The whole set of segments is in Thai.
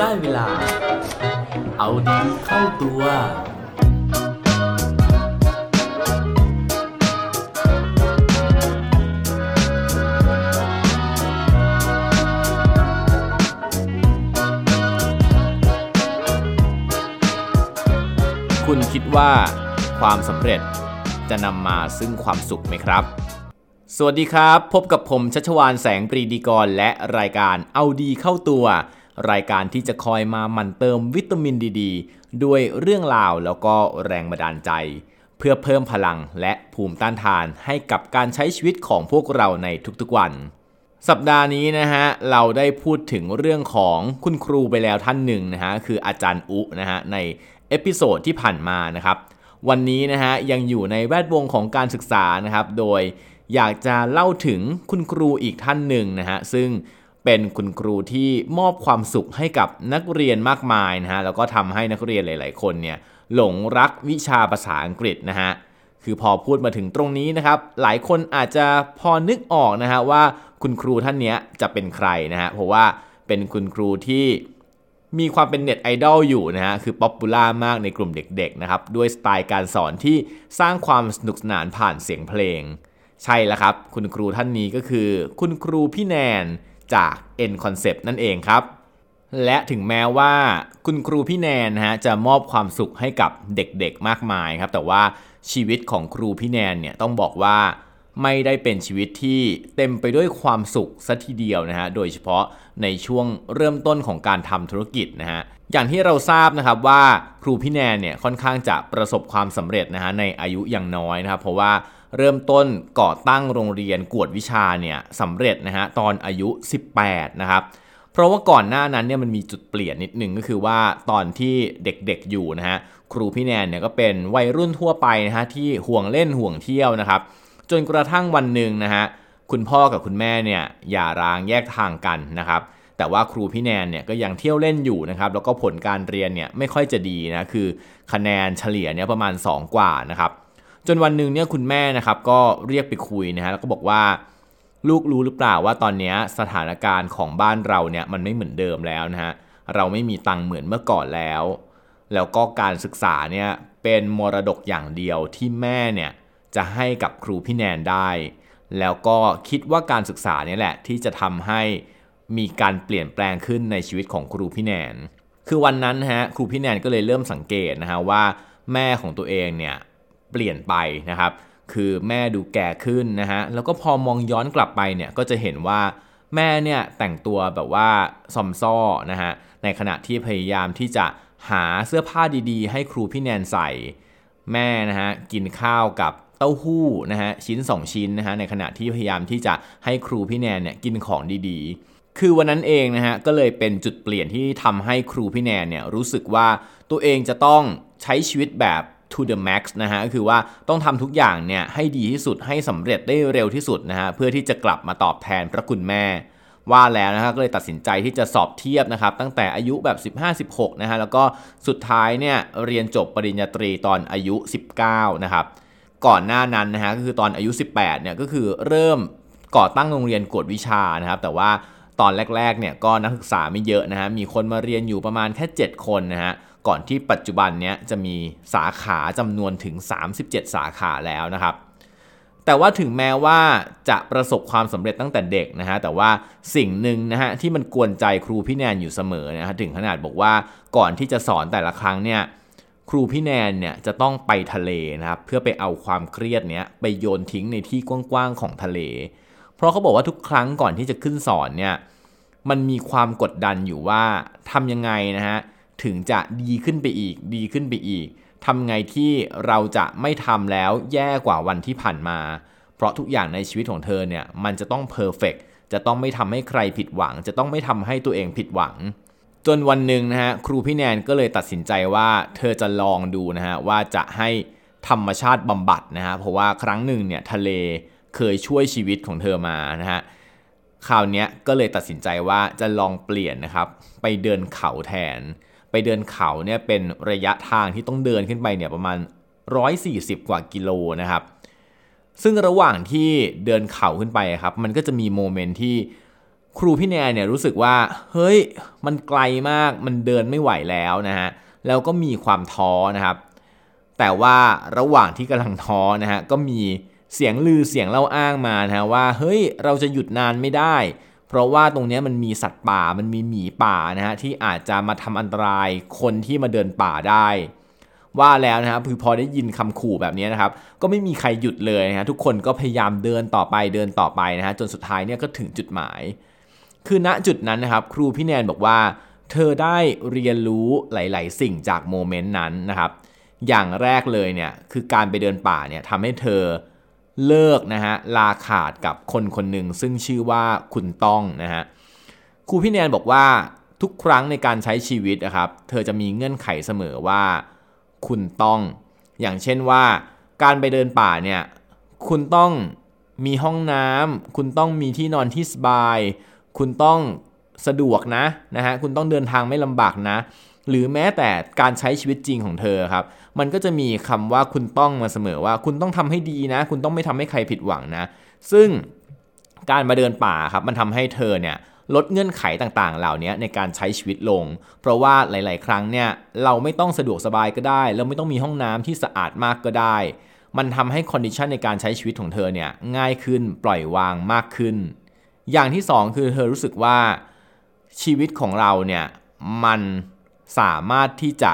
ได้เวลา เอาดีเข้าตัว คุณคิดว่าความสำเร็จจะนำมาซึ่งความสุขไหมครับ สวัสดีครับ พบกับผมชัชวานแสงปรีดีกรและรายการเอาดีเข้าตัว รายการที่จะคอยมาหมั่นเติมวิตามินดีๆด้วยเรื่องราวแล้วก็แรงบันดาลใจ เพื่อเพิ่มพลังและภูมิต้านทานให้กับการใช้ชีวิตของพวกเราในทุกๆวัน สัปดาห์นี้นะฮะเราได้พูดถึงเรื่องของคุณครูไปแล้วท่านหนึ่งนะฮะคืออาจารย์อุนะฮะใน episode ที่ผ่านมานะครับวันนี้นะฮะยังอยู่ในแวดวงของการศึกษานะครับ โดยอยากจะเล่าถึงคุณครูอีกท่านหนึ่งนะฮะซึ่ง เป็นคุณครูที่มอบความสุขให้กับนักเรียนมากมายนะฮะแล้วก็ทำให้นักเรียนหลาย ๆ คนเนี่ยหลงรักวิชาภาษาอังกฤษนะฮะคือพอพูดมาถึงตรงนี้นะครับหลายคนอาจจะพอนึกออกนะฮะว่าคุณครูท่านนี้จะเป็นใครนะฮะเพราะว่าเป็นคุณครูที่มีความเป็นเน็ตไอดอลอยู่นะฮะ คือ popular มากในกลุ่มเด็กๆนะครับ ด้วยสไตล์การสอนที่สร้างความสนุกสนานผ่านเสียงเพลง ใช่แล้วครับ คุณครูท่านนี้ก็คือ คุณครูพี่แนน จาก N Concept นั่นเองครับ และถึงแม้ว่าคุณครูพี่แนนฮะจะมอบความสุขให้กับเด็กๆมากมายครับ แต่ว่าชีวิตของครูพี่แนนเนี่ยต้องบอกว่าไม่ได้เป็นชีวิตที่เต็มไปด้วยความสุขสัทีเดียวนะฮะ โดยเฉพาะในช่วงเริ่มต้นของการทำธุรกิจนะฮะ อย่างที่เราทราบนะครับว่าครูพี่แนนเนี่ยค่อนข้างจะประสบความสำเร็จนะฮะในอายุยังน้อยนะครับ เพราะว่า เริ่มต้นก่อตั้งโรงเรียนกวดวิชาเนี่ยสำเร็จนะฮะตอนอายุ 18 นะครับ เพราะว่าก่อนหน้านั้นเนี่ยมันมีจุดเปลี่ยนนิดนึงก็คือว่าตอนที่เด็กๆอยู่นะฮะครูพี่แนนเนี่ยก็เป็นวัยรุ่นทั่วไปนะฮะที่ห่วงเล่นห่วงเที่ยวนะครับ จนกระทั่งวันหนึ่งนะฮะคุณพ่อกับคุณแม่เนี่ยอย่าร้างแยกทางกันนะครับแต่ว่าครูพี่แนนเนี่ยก็ยังเที่ยวเล่นอยู่นะครับแล้วก็ผลการเรียนเนี่ยไม่ค่อยจะดีนะคือคะแนนเฉลี่ยเนี่ยประมาณ 2 กว่านะครับ จนวันหนึ่งเนี่ยคุณแม่นะครับก็เรียกไปคุยนะฮะแล้วก็บอกว่าลูกรู้หรือเปล่าว่าตอนนี้สถานการณ์ของบ้านเราเนี่ยมันไม่เหมือนเดิมแล้วนะฮะเราไม่มีตังค์เหมือนเมื่อก่อนแล้ว แล้วก็การศึกษาเนี่ยเป็นมรดกอย่างเดียวที่แม่เนี่ยจะให้กับครูพี่แนนได้ แล้วก็คิดว่าการศึกษาเนี่ยแหละที่จะทำให้มีการเปลี่ยนแปลงขึ้นในชีวิตของครูพี่แนน คือวันนั้นฮะครูพี่แนนก็เลยเริ่มสังเกตนะฮะว่าแม่ของตัวเองเนี่ย เปลี่ยนไปนะครับ คือแม่ดูแก่ขึ้นนะฮะแล้วก็พอมองย้อนกลับไปเนี่ยก็จะเห็นว่าแม่เนี่ยแต่งตัวแบบว่าซอมซ้อนะฮะในขณะที่พยายามที่จะหาเสื้อผ้าดีๆ ให้ครูพี่แนนใส่ แม่นะฮะกินข้าวกับเต้าหู้นะฮะชิ้น 2 ชิ้นนะฮะในขณะที่พยายามที่จะให้ครูพี่แนนเนี่ยกินของดีๆ คือวันนั้นเองนะฮะก็เลยเป็นจุดเปลี่ยนที่ทำให้ครูพี่แนนเนี่ยรู้สึกว่าตัวเองจะต้องใช้ชีวิตแบบ to the max นะฮะก็คือว่าต้องทำทุกอย่างเนี่ยให้ดีที่สุดให้สำเร็จได้เร็วที่สุดนะฮะเพื่อที่จะกลับมาตอบแทนพระคุณแม่ ว่าแล้วนะฮะก็เลยตัดสินใจที่จะสอบเทียบนะครับตั้งแต่อายุแบบ 15-16นะฮะแล้วก็สุดท้ายเนี่ยเรียนจบปริญญาตรีตอนอายุ 19 นะครับก่อนหน้านั้นนะฮะก็คือตอนอายุ 18เนี่ยก็คือเริ่มก่อตั้งโรงเรียนกวดวิชานะครับ แต่ว่าตอนแรกๆเนี่ยก็นักศึกษาไม่เยอะนะฮะมีคนมาเรียนอยู่ประมาณแค่ 7 คนนะฮะ ก่อนที่ปัจจุบันเนี้ยจะมีสาขาจำนวนถึง 37 สาขาแล้วนะครับ แต่ว่าถึงแม้ว่าจะประสบความสำเร็จตั้งแต่เด็กนะฮะ แต่ว่าสิ่งหนึ่งนะฮะที่มันกวนใจครูพี่แนนอยู่เสมอนะฮะถึงขนาดบอกว่าก่อนที่จะสอนแต่ละครั้งเนี่ยครูพี่แนนเนี่ยจะต้องไปทะเลนะครับเพื่อไปเอาความเครียดเนี้ยไปโยนทิ้งในที่กว้างๆของทะเล เพราะเขาบอกว่าทุกครั้งก่อนที่จะขึ้นสอนเนี่ยมันมีความกดดันอยู่ว่าทำยังไงนะฮะ ถึงจะดีขึ้นไปอีก ดีขึ้นไปอีกทำไงที่เราจะไม่ทำแล้วแย่กว่าวันที่ผ่านมา เพราะทุกอย่างในชีวิตของเธอเนี่ยมันจะต้องเพอร์เฟกจะต้องไม่ทำให้ใครผิดหวัง จะต้องไม่ทำให้ตัวเองผิดหวัง จนวันหนึ่งนะฮะครูพี่แนนก็เลยตัดสินใจว่าเธอจะลองดูนะฮะว่าจะให้ธรรมชาติบำบัดนะฮะเพราะว่าครั้งหนึ่งเนี่ยทะเลเคยช่วยชีวิตของเธอมานะฮะคราวนี้ก็เลยตัดสินใจว่าจะลองเปลี่ยนนะครับ ไปเดินเขาแทน ไปเดินเขาเนี่ยเป็นระยะทางที่ต้องเดินขึ้นไปเนี่ยประมาณ 140 กว่ากิโลนะครับ ซึ่งระหว่างที่เดินเขาขึ้นไปครับ มันก็จะมีโมเมนต์ที่ครูพี่แนนเนี่ยรู้สึกว่า เฮ้ย มันไกลมาก มันเดินไม่ไหวแล้วนะฮะ แล้วก็มีความท้อนะครับ แต่ว่าระหว่างที่กำลังท้อนะฮะ ก็มีเสียงลือเสียงเล่าอ้างมานะฮะว่า เฮ้ย เราจะหยุดนานไม่ได้ เพราะว่าตรงนี้มันมีสัตว์ป่ามันมีหมีป่านะฮะที่อาจจะมาทำอันตรายคนที่มาเดินป่าได้ ว่าแล้วนะครับคือพอได้ยินคำขู่แบบนี้นะครับ ก็ไม่มีใครหยุดเลยนะฮะทุกคนก็พยายามเดินต่อไปเดินต่อไปนะฮะจนสุดท้ายเนี่ยก็ถึงจุดหมาย คือณจุดนั้นนะครับ ครูพี่แนนบอกว่า เธอได้เรียนรู้หลาย ๆ สิ่งจากโมเมนต์นั้นนะครับ อย่างแรกเลยเนี่ยคือการไปเดินป่าเนี่ยทำให้เธอ เลิกนะฮะลาขาดกับคนคนหนึ่งซึ่งชื่อว่าคุณต้องนะฮะครูพี่แนนบอกว่าทุกครั้งในการใช้ชีวิตนะครับ เธอจะมีเงื่อนไขเสมอว่า คุณต้อง อย่างเช่นว่า การไปเดินป่าเนี่ยคุณต้องมีห้องน้ำคุณต้องมีที่นอนที่สบาย คุณต้องสะดวกนะนะฮะคุณต้องเดินทางไม่ลำบากนะ หรือแม้แต่การใช้ชีวิตจริงของเธอครับ มันก็จะมีคำว่าคุณต้องมาเสมอว่าคุณต้องทำให้ดีนะ คุณต้องไม่ทำให้ใครผิดหวังนะ ซึ่งการมาเดินป่าครับ มันทำให้เธอเนี่ยลดเงื่อนไขต่างๆ เหล่านี้ในการใช้ชีวิตลง เพราะว่าหลาย ๆ ครั้งเนี่ยเราไม่ต้องสะดวกสบายก็ได้ เราไม่ต้องมีห้องน้ำที่สะอาดมากก็ได้ มันทำให้ condition ในการใช้ชีวิตของเธอเนี่ยง่ายขึ้นปล่อยวางมากขึ้น อย่างที่สองคือเธอรู้สึกว่าชีวิตของเราเนี่ยมัน สามารถที่จะ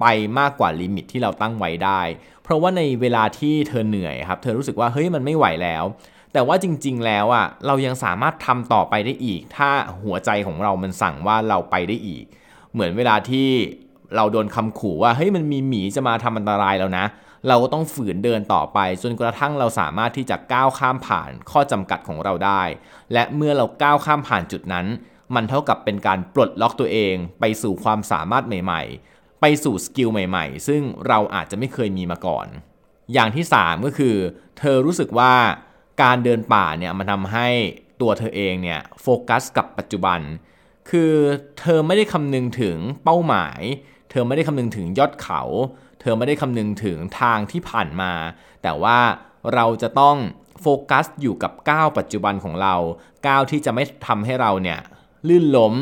ไปมากกว่า limit ที่เราตั้งไว้ได้ เพราะว่าในเวลาที่เธอเหนื่อยครับ เธอรู้สึกว่าเฮ้ยมันไม่ไหวแล้ว แต่ว่าจริง ๆ แล้วอะเรายังสามารถทำต่อไปได้อีก ถ้าหัวใจของเรามันสั่งว่าเราไปได้อีก เหมือนเวลาที่เราโดนคำขู่ว่าเฮ้ยมันมีหมีจะมาทำอันตรายแล้วนะ เราก็ต้องฝืนเดินต่อไป จนกระทั่งเราสามารถที่จะก้าวข้ามผ่านข้อจำกัดของเราได้ และเมื่อเราก้าวข้ามผ่านจุดนั้น มันเท่ากับเป็นการปลดล็อกตัวเอง ไปสู่ความสามารถใหม่ ๆ ไปสู่ skill ใหม่ ๆ ซึ่งเราอาจจะไม่เคยมีมาก่อน อย่างที่ 3 ก็คือ เธอรู้สึกว่าการเดินป่าเนี่ยมันทำให้ตัวเธอเองเนี่ยโฟกัสกับปัจจุบัน คือเธอไม่ได้คำนึงถึงเป้าหมาย เธอไม่ได้คำนึงถึงยอดเขา เธอไม่ได้คำนึงถึงทางที่ผ่านมา แต่ว่าเราจะต้องโฟกัสอยู่กับก้าวปัจจุบันของเราก้าวที่จะไม่ทำให้เราเนี่ย ลื่นล้ม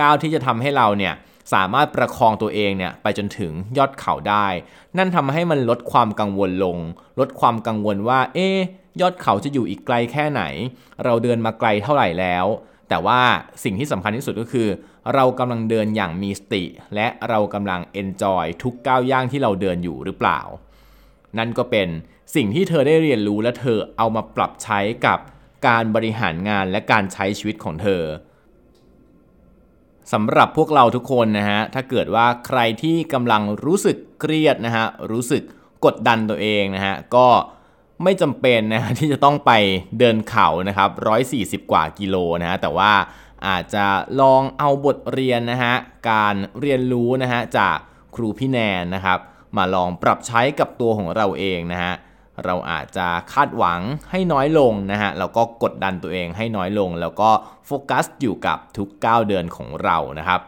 ก้าวที่จะทำให้เราเนี่ยสามารถประคองตัวเองเนี่ยไปจนถึงยอดเขาได้ นั่นทำให้มันลดความกังวลลง ลดความกังวลว่า เอ๊ยอดเขาจะอยู่อีกไกลแค่ไหน เราเดินมาไกลเท่าไหร่แล้ว แต่ว่าสิ่งที่สำคัญที่สุดก็คือ เรากำลังเดินอย่างมีสติ และเรากำลังเอนจอยทุกก้าวย่างที่เราเดินอยู่หรือเปล่า นั่นก็เป็นสิ่งที่เธอได้เรียนรู้และเธอเอามาปรับใช้กับการบริหารงานและการใช้ชีวิตของเธอ สำหรับพวกเราทุกคนนะฮะ ถ้าเกิดว่าใครที่กำลังรู้สึกเครียดนะฮะ รู้สึกกดดันตัวเองนะฮะ ก็ไม่จำเป็นนะที่จะต้องไปเดินเขานะครับ 140 กว่ากิโลนะฮะ แต่ว่าอาจจะลองเอาบทเรียนนะฮะ การเรียนรู้นะฮะจากครูพี่แนนนะครับ มาลองปรับใช้กับตัวของเราเองนะฮะ เราอาจจะคาดหวังให้น้อยลงนะฮะแล้วก็กดดันตัวเองให้น้อยลง แล้วก็โฟกัสอยู่กับทุกก้าเดินของเรานะครับ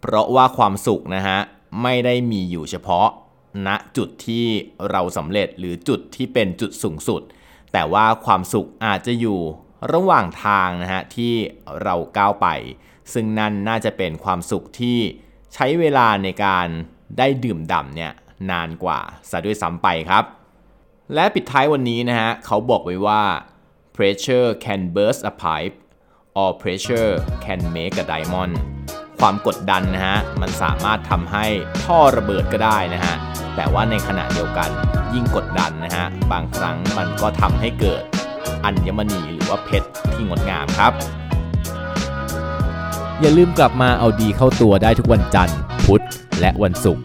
เพราะว่าความสุขนะฮะไม่ได้มีอยู่เฉพาะณจุดที่เราสำเร็จหรือจุดที่เป็นจุดสูงสุด แต่ว่าความสุขอาจจะอยู่ระหว่างทางนะฮะที่เราก้าวไป ซึ่งนั่นน่าจะเป็นความสุขที่ใช้เวลาในการได้ดื่มด่ำเนี่ยนานกว่าซะด้วยซ้ำไปครับ และปิดท้ายวันนี้นะฮะ เขาบอกไว้ว่า pressure can burst a pipe or pressure can make a diamond ความกดดันนะฮะ มันสามารถทำให้ท่อระเบิดก็ได้นะฮะ แต่ว่าในขณะเดียวกันยิ่งกดดันนะฮะ บางครั้งมันก็ทำให้เกิดอัญมณีหรือว่าเพชรที่งดงามครับ อย่าลืมกลับมาเอาดีเข้าตัวได้ทุกวันจันทร์ พุธและวันศุกร์